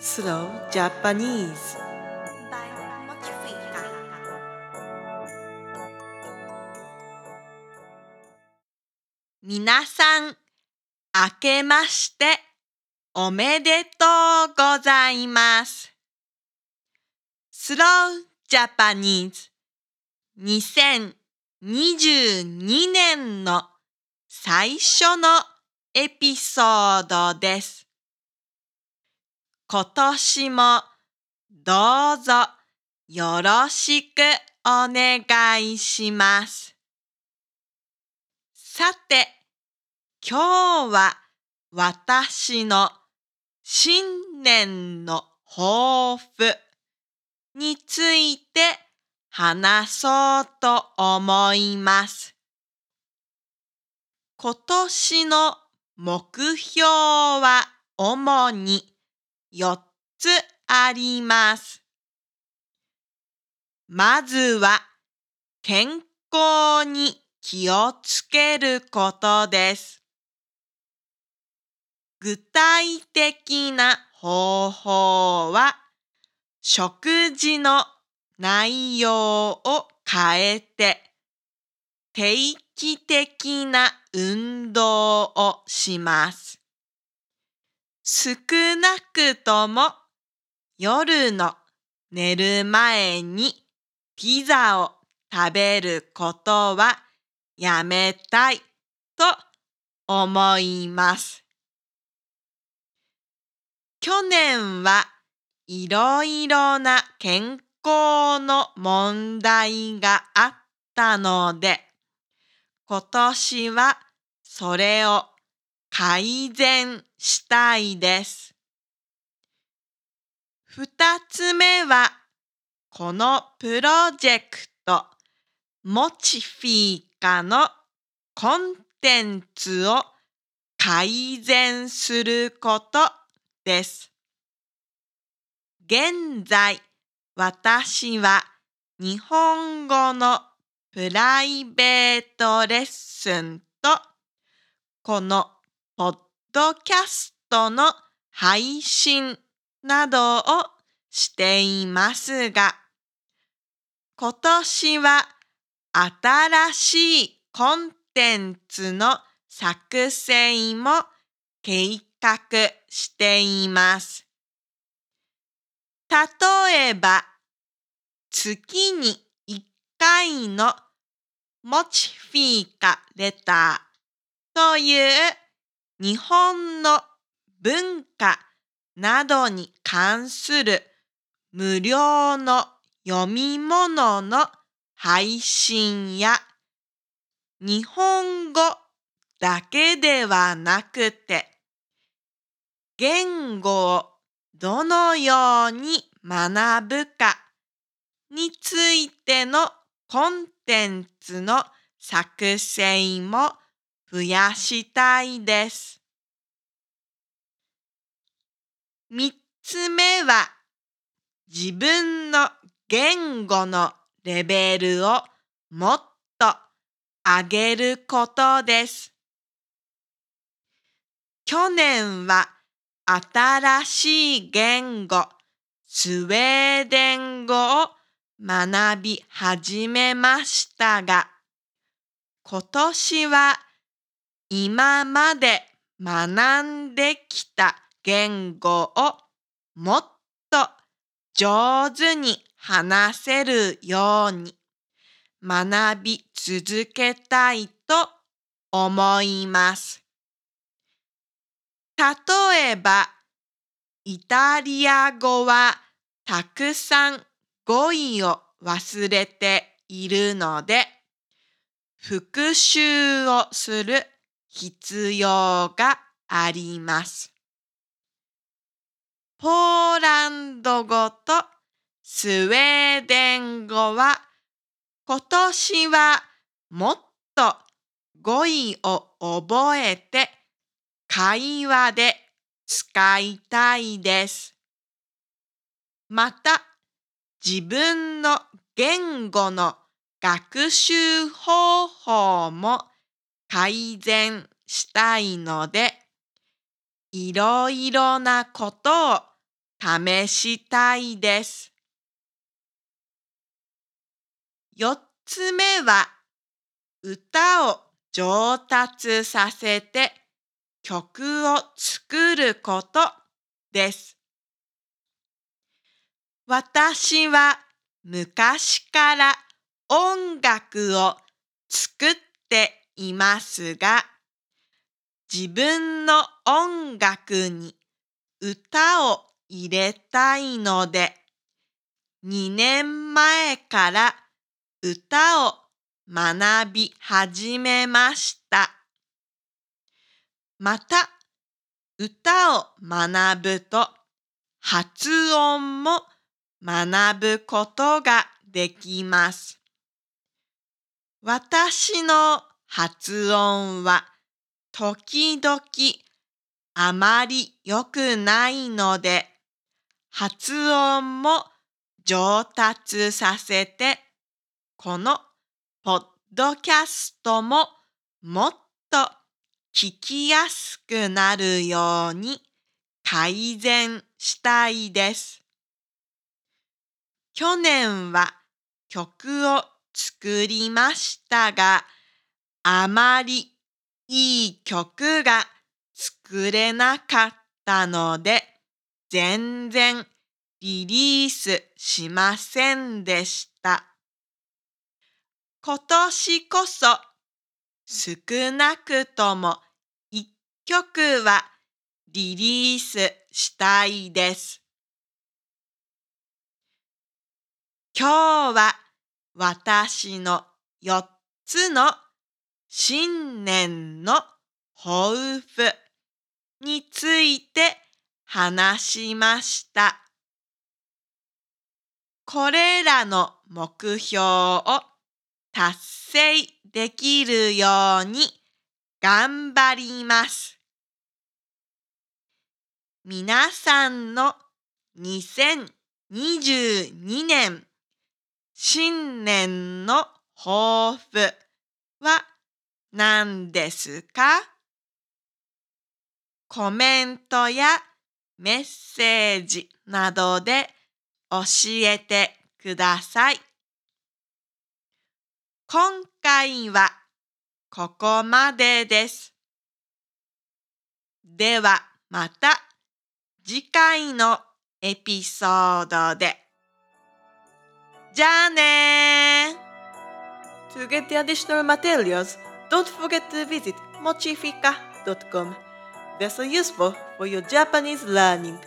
Slow Japanese 皆さん、明けましておめでとうございます。Slow Japanese 2022年の最初のエピソードです。今年もどうぞよろしくお願いします。さて、今日は私の新年の抱負について話そうと思います。今年の目標は主に4つあります。まずは健康に気をつけることです。具体的な方法は食事の内容を変えて定期的な運動をします。少なくとも夜の寝る前にピザを食べることはやめたいと思います。去年はいろいろな健康の問題があったので、今年はそれを改善したいです。二つ目は、このプロジェクト、モチフィーカのコンテンツを改善することです。現在、私は日本語のプライベートレッスンと、このポッドキャストの配信などをしていますが、今年は新しいコンテンツの作成も計画しています。例えば、月に1回のモチフィーカレターという日本の文化などに関する無料の読み物の配信や日本語だけではなくて言語をどのように学ぶかについてのコンテンツの作成も増やしたいです。三つ目は自分の言語のレベルをもっと上げることです。去年は新しい言語スウェーデン語を学び始めましたが、今年は今まで学んできた言語をもっと上手に話せるように学び続けたいと思います。例えば、イタリア語はたくさん語彙を忘れているので、復習をする必要があります。ポーランド語とスウェーデン語は今年はもっと語彙を覚えて会話で使いたいです。また、自分の言語の学習方法も改善したいので、いろいろなことを試したいです。四つ目は歌を上達させて曲を作ることです。私は昔から音楽を作っていますが、自分の音楽に歌を入れたいので、2年前から歌を学び始めました。また、歌を学ぶと発音も学ぶことができます。私の発音は時々あまり良くないので、発音も上達させて、このポッドキャストももっと聞きやすくなるように改善したいです。去年は曲を作りましたが、あまりいい曲が作れなかったので、全然リリースしませんでした。今年こそ少なくとも一曲はリリースしたいです。今日は私の4つの新年の抱負について話しました。これらの目標を達成できるように頑張ります。皆さんの2022年新年の抱負は何ですか？コメントやメッセージなどで教えてください。今回はここまでです。ではまた次回のエピソードで。じゃあね To get the additional materials, don't forget to visit mochifika.com. They're so useful for your Japanese learning.